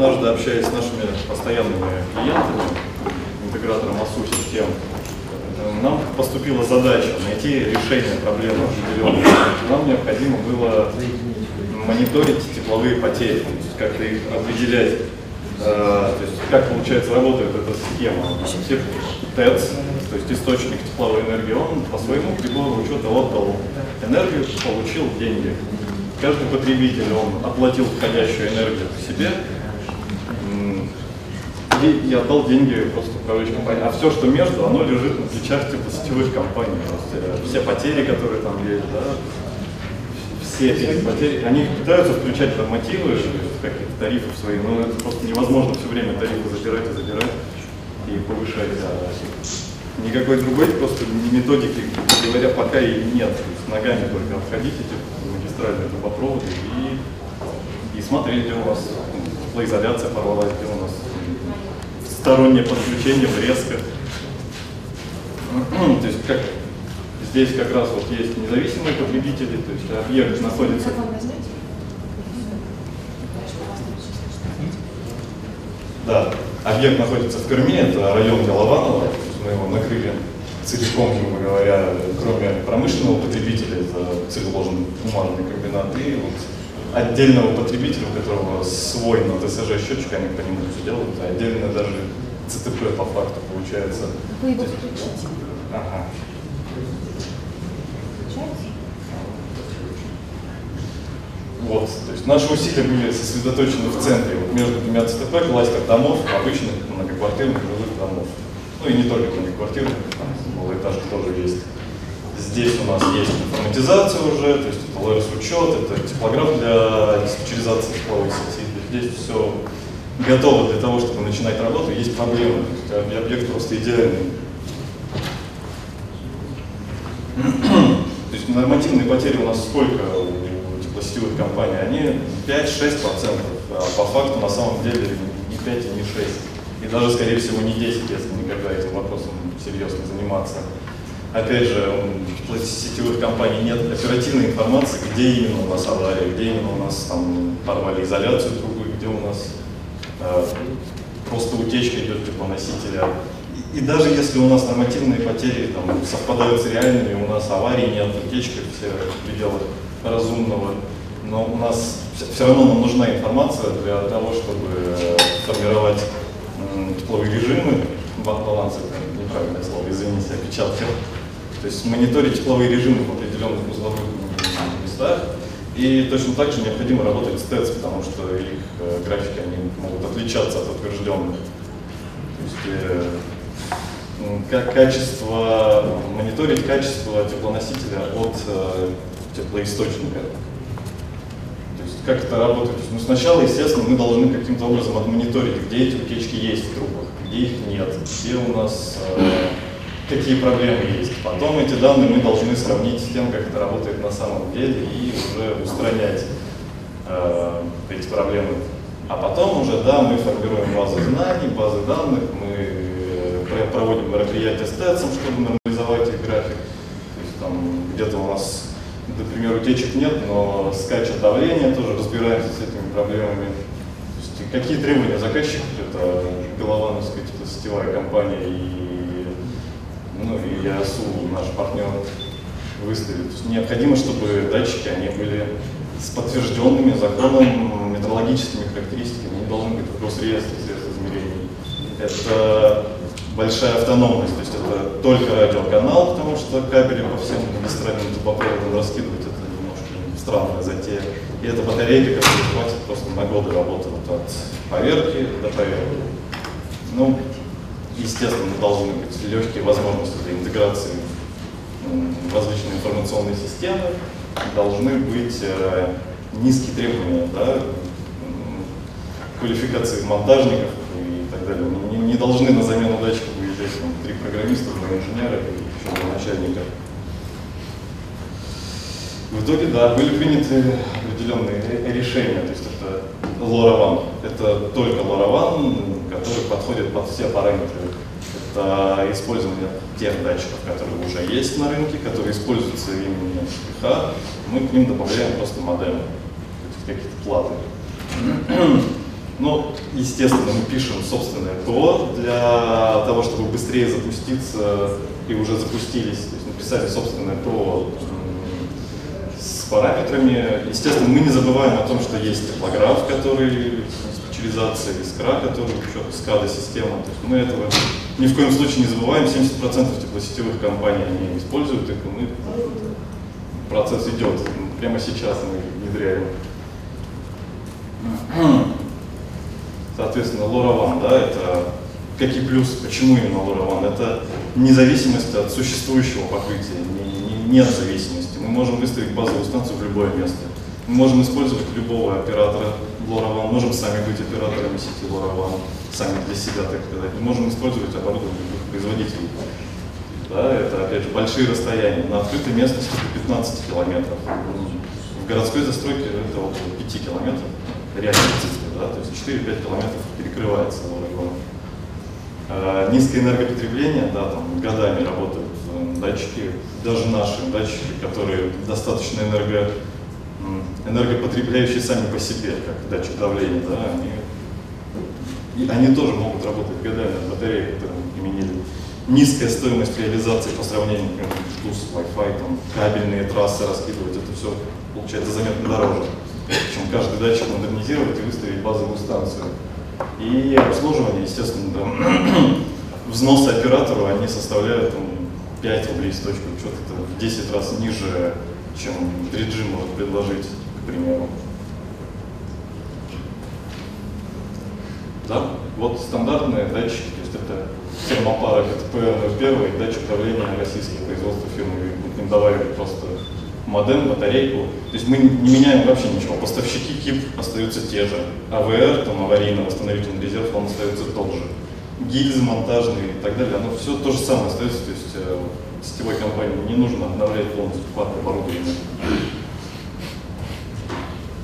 однажды, общаясь с нашими постоянными клиентами, интегратором АСУ систем, нам поступила задача найти решение проблемы определенной. Нам необходимо было мониторить тепловые потери, как-то их определять, э, то есть как получается работает эта схема. ТЭЦ, то есть источник тепловой энергии, он по своему прибору учета отдал энергию, получил деньги. Каждый потребитель, он оплатил входящую энергию себе м, и, и отдал деньги просто управляющей компании. А все, что между, оно лежит на плечах типа сетевых компаний. То э, все потери, которые там есть, да, все эти потери, они пытаются включать нормативы, какие-то тарифы свои, но это просто невозможно все время тарифы забирать и забирать и повышать. А никакой другой просто методики, говоря, пока и нет. Есть ногами только обходить эти магистральные трубопроводы и, и смотреть, где у вас теплоизоляция порвалась, где у стороннее подключение, врезка. То есть как здесь как раз вот есть независимые потребители, то есть объект находится... Да, объект находится в Перми, это район Голованова, мы его накрыли целиком, грубо говоря, кроме промышленного потребителя, это целлюлозно бумажный комбинат, и вот отдельного потребителя, у которого свой на ТСЖ счетчик, они по нему все делают, а отдельно даже ЦТП по факту получается. Вы его включите. Ага. Вот, то есть наши усилия были сосредоточены в центре, вот между двумя ЦТП, кластер домов, обычных многоквартирных жилых домов. Ну и не только многоквартирных, там малоэтажек тоже есть. Здесь у нас есть информатизация уже, то есть это ЛРС-учет, это типограф для диспетчеризации тепловой сети. Здесь все готово для того, чтобы начинать работу, есть проблемы, есть объект просто идеальный. То есть нормативные потери у нас сколько у теплосетевых компаний? Они 5-6%, а по факту на самом деле не 5 и не 6. И даже, скорее всего, не 10, если никогда этим вопросом серьезно заниматься. Опять же, у сетевых компаний нет оперативной информации, где именно у нас авария, где именно у нас там порвали изоляцию трубы, где у нас э, просто утечка идет теплоносителя. И, и даже если у нас нормативные потери там, совпадают с реальными, у нас аварий нет, утечка все в пределах разумного, но у нас все, равно нам нужна информация для того, чтобы э, формировать тепловые режимы, ба- баланс это неправильное слово, извините, опечатки. То есть мониторить тепловые режимы в определенных узловых местах. И точно так же необходимо работать с ТЭЦ, потому что их э, графики они могут отличаться от утвержденных. То есть э, как качество, мониторить качество теплоносителя от э, теплоисточника. То есть как это работает? Ну, сначала, естественно, мы должны каким-то образом отмониторить, где эти утечки есть в трубах, где их нет, где у нас э, какие проблемы есть. Потом эти данные мы должны сравнить с тем, как это работает на самом деле, и уже устранять э, эти проблемы. А потом уже, да, мы формируем базы знаний, базы данных, мы э, про- проводим мероприятия с ТЭЦом, чтобы нормализовать их график. То есть там где-то у нас, например, утечек нет, но скачет давление, тоже разбираемся с этими проблемами. То есть какие требования заказчик, это Головановская теплосетевая компания и, ну, и ЯСУ, наш партнер, выставит. Необходимо, чтобы датчики они были с подтвержденными законом метрологическими характеристиками, они должны быть в Госреестре средств измерений. Это большая автономность, то есть это только радиоканал, потому что кабели по всем магистральным трубопроводам раскидывать это немножко странная затея. И это батарейка, которая хватит просто на годы работы вот от поверки до поверки. Ну, естественно, должны быть легкие возможности для интеграции в различные информационные системы, должны быть э, низкие требования да, квалификации монтажников и так далее. Не, не должны на замену датчиков выезжать там, три программиста, два инженера и еще два начальника. В итоге, да, были приняты определенные ре- решения. То есть это LoRaWAN. Это только LoRaWAN, который подходит под все параметры. Это использование тех датчиков, которые уже есть на рынке, которые используются именно в ПХ. Мы к ним добавляем просто модемы, какие-то платы. Ну, естественно, мы пишем собственное ПО для того, чтобы быстрее запуститься и уже запустились. То есть написали собственное ПО с параметрами. Естественно, мы не забываем о том, что есть теплограф, который специализация, искра, который еще SCADA-система. То есть мы этого ни в коем случае не забываем. 70% теплосетевых компаний они используют их, и мы процесс идет. Прямо сейчас мы внедряем. Соответственно, LoRaWAN, да, это какие плюсы, почему именно LoRaWAN? Это независимость от существующего покрытия, не, не, нет зависимости. Мы можем выставить базовую станцию в любое место. Мы можем использовать любого оператора LoRaWAN, можем сами быть операторами сети LoRaWAN, сами для себя, так сказать. Мы можем использовать оборудование любых производителей. Да, это, опять же, большие расстояния. На открытой местности 15 километров. В городской застройке это около 5 километров, реально да, то есть 4-5 километров перекрывается LoRaWAN. А, низкое энергопотребление, да, там годами работают э, датчики, даже наши датчики, которые достаточно энерго, энергопотребляющие сами по себе, как датчик давления, да, они, и они тоже могут работать годами от батареи, которые применили. Низкая стоимость реализации по сравнению, например, с Wi-Fi, там, кабельные трассы раскидывать, это все получается заметно дороже, чем каждый датчик модернизировать и выставить базовую станцию. И обслуживание, естественно, да, взносы оператору, они составляют там, 5 рублей с точкой, что-то в 10 раз ниже, чем 3G может предложить, к примеру. Да, вот стандартные датчики, то есть это термопара КТП-01, датчик давления российских производства фирмы, им добавили просто модем, батарейку. То есть мы не меняем вообще ничего. Поставщики КИП остаются те же. АВР, там аварийный восстановительный резерв, он остается тот же. Гильзы монтажные и так далее, оно все то же самое остается. То есть э, сетевой компании не нужно обновлять полностью парк оборудования.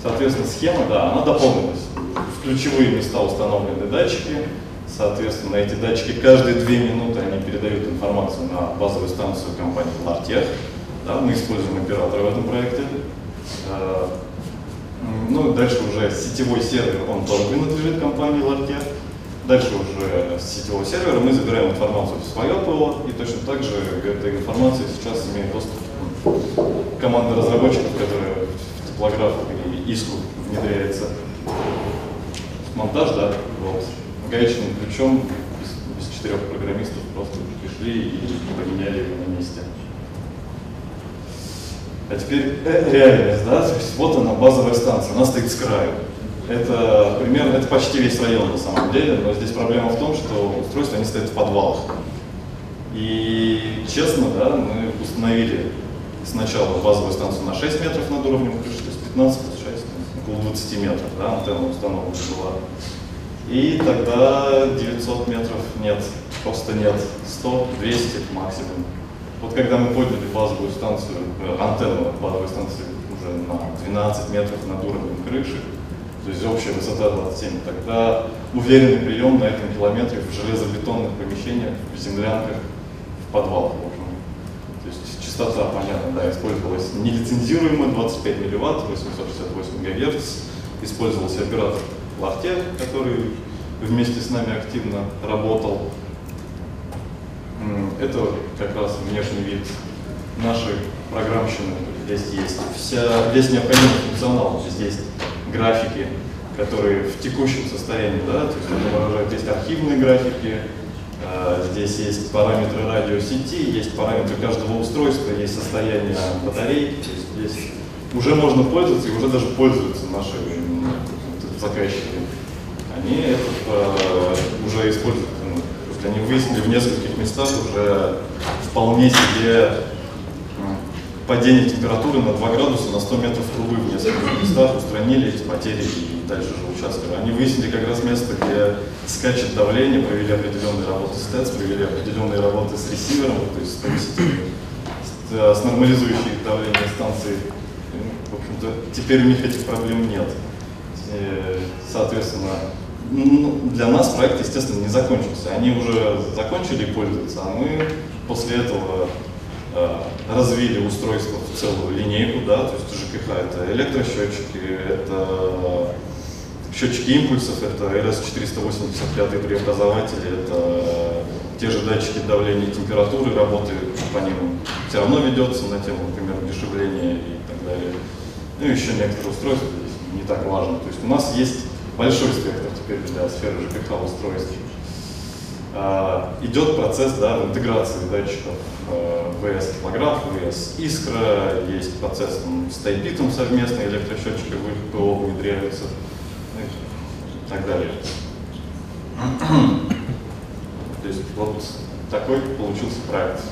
Соответственно, схема, да, она дополнилась. В ключевые места установлены датчики. Соответственно, эти датчики каждые две минуты они передают информацию на базовую станцию компании Lartech. Да, мы используем оператора в этом проекте. Э, ну, дальше уже сетевой сервер, он тоже принадлежит компании Lartech. Дальше уже с сетевого сервера мы забираем информацию в свое ПО, и точно так же эта информация сейчас имеет доступ к команде разработчиков, которые в теплограф и иску внедряется. Монтаж, да, вот. Гаечным ключом без, без четырех программистов просто пришли и поменяли его на месте. А теперь э, реальность, да, то есть вот она, базовая станция, она стоит с краю. Это примерно, это почти весь район на самом деле, но здесь проблема в том, что устройства, они стоят в подвалах. И честно, да, мы установили сначала базовую станцию на 6 метров над уровнем крыши, то есть 15 плюс 6, около 20 метров, да, антенна установлена была. И тогда 900 метров нет, просто нет, 100, 200 максимум. Вот когда мы подняли базовую станцию, э, антенну базовой станции уже на 12 метров над уровнем крыши, то есть общая высота 27, тогда уверенный прием на этом километре в железобетонных помещениях, в землянках, в подвалах, в общем. То есть частота, понятно, да, использовалась нелицензируемая 25 милливатт, 868 ГГц, использовался оператор Лахте, который вместе с нами активно работал. Это как раз внешний вид нашей программщины. Здесь есть вся, весь необходимый функционал. Здесь есть графики, которые в текущем состоянии, да, то есть это есть архивные графики, э, здесь есть параметры радиосети, есть параметры каждого устройства, есть состояние батарей, то есть здесь уже можно пользоваться и уже даже пользуются наши заказчики. Они это э, уже используют, ну, то есть они выяснили в нескольких местах уже вполне себе падение температуры на 2 градуса на 100 метров трубы в нескольких местах, устранили эти потери и дальше же участвовали. Они выяснили как раз место, где скачет давление, провели определенные работы с ТЭЦ, провели определенные работы с ресивером, то есть с повесителем, с, э, с нормализующей давление станции. В общем-то, теперь у них этих проблем нет. И, соответственно, ну, для нас проект, естественно, не закончился. Они уже закончили пользоваться, а мы после этого Э, развили устройство в целую линейку, да, то есть ЖКХ это электросчетчики, это счетчики импульсов, это RS-485 преобразователи, это те же датчики давления и температуры, работы по ним все равно ведется на тему, например, удешевления и так далее. Ну и еще некоторые устройства здесь не так важно. То есть у нас есть большой спектр теперь для сферы ЖКХ устройств. А, идет процесс да, интеграции датчиков ВС топограф, ВС Искра, есть процесс там, с Тайпитом совместно, электросчетчики в их ПО внедряются ну, и так далее. То есть вот такой получился проект.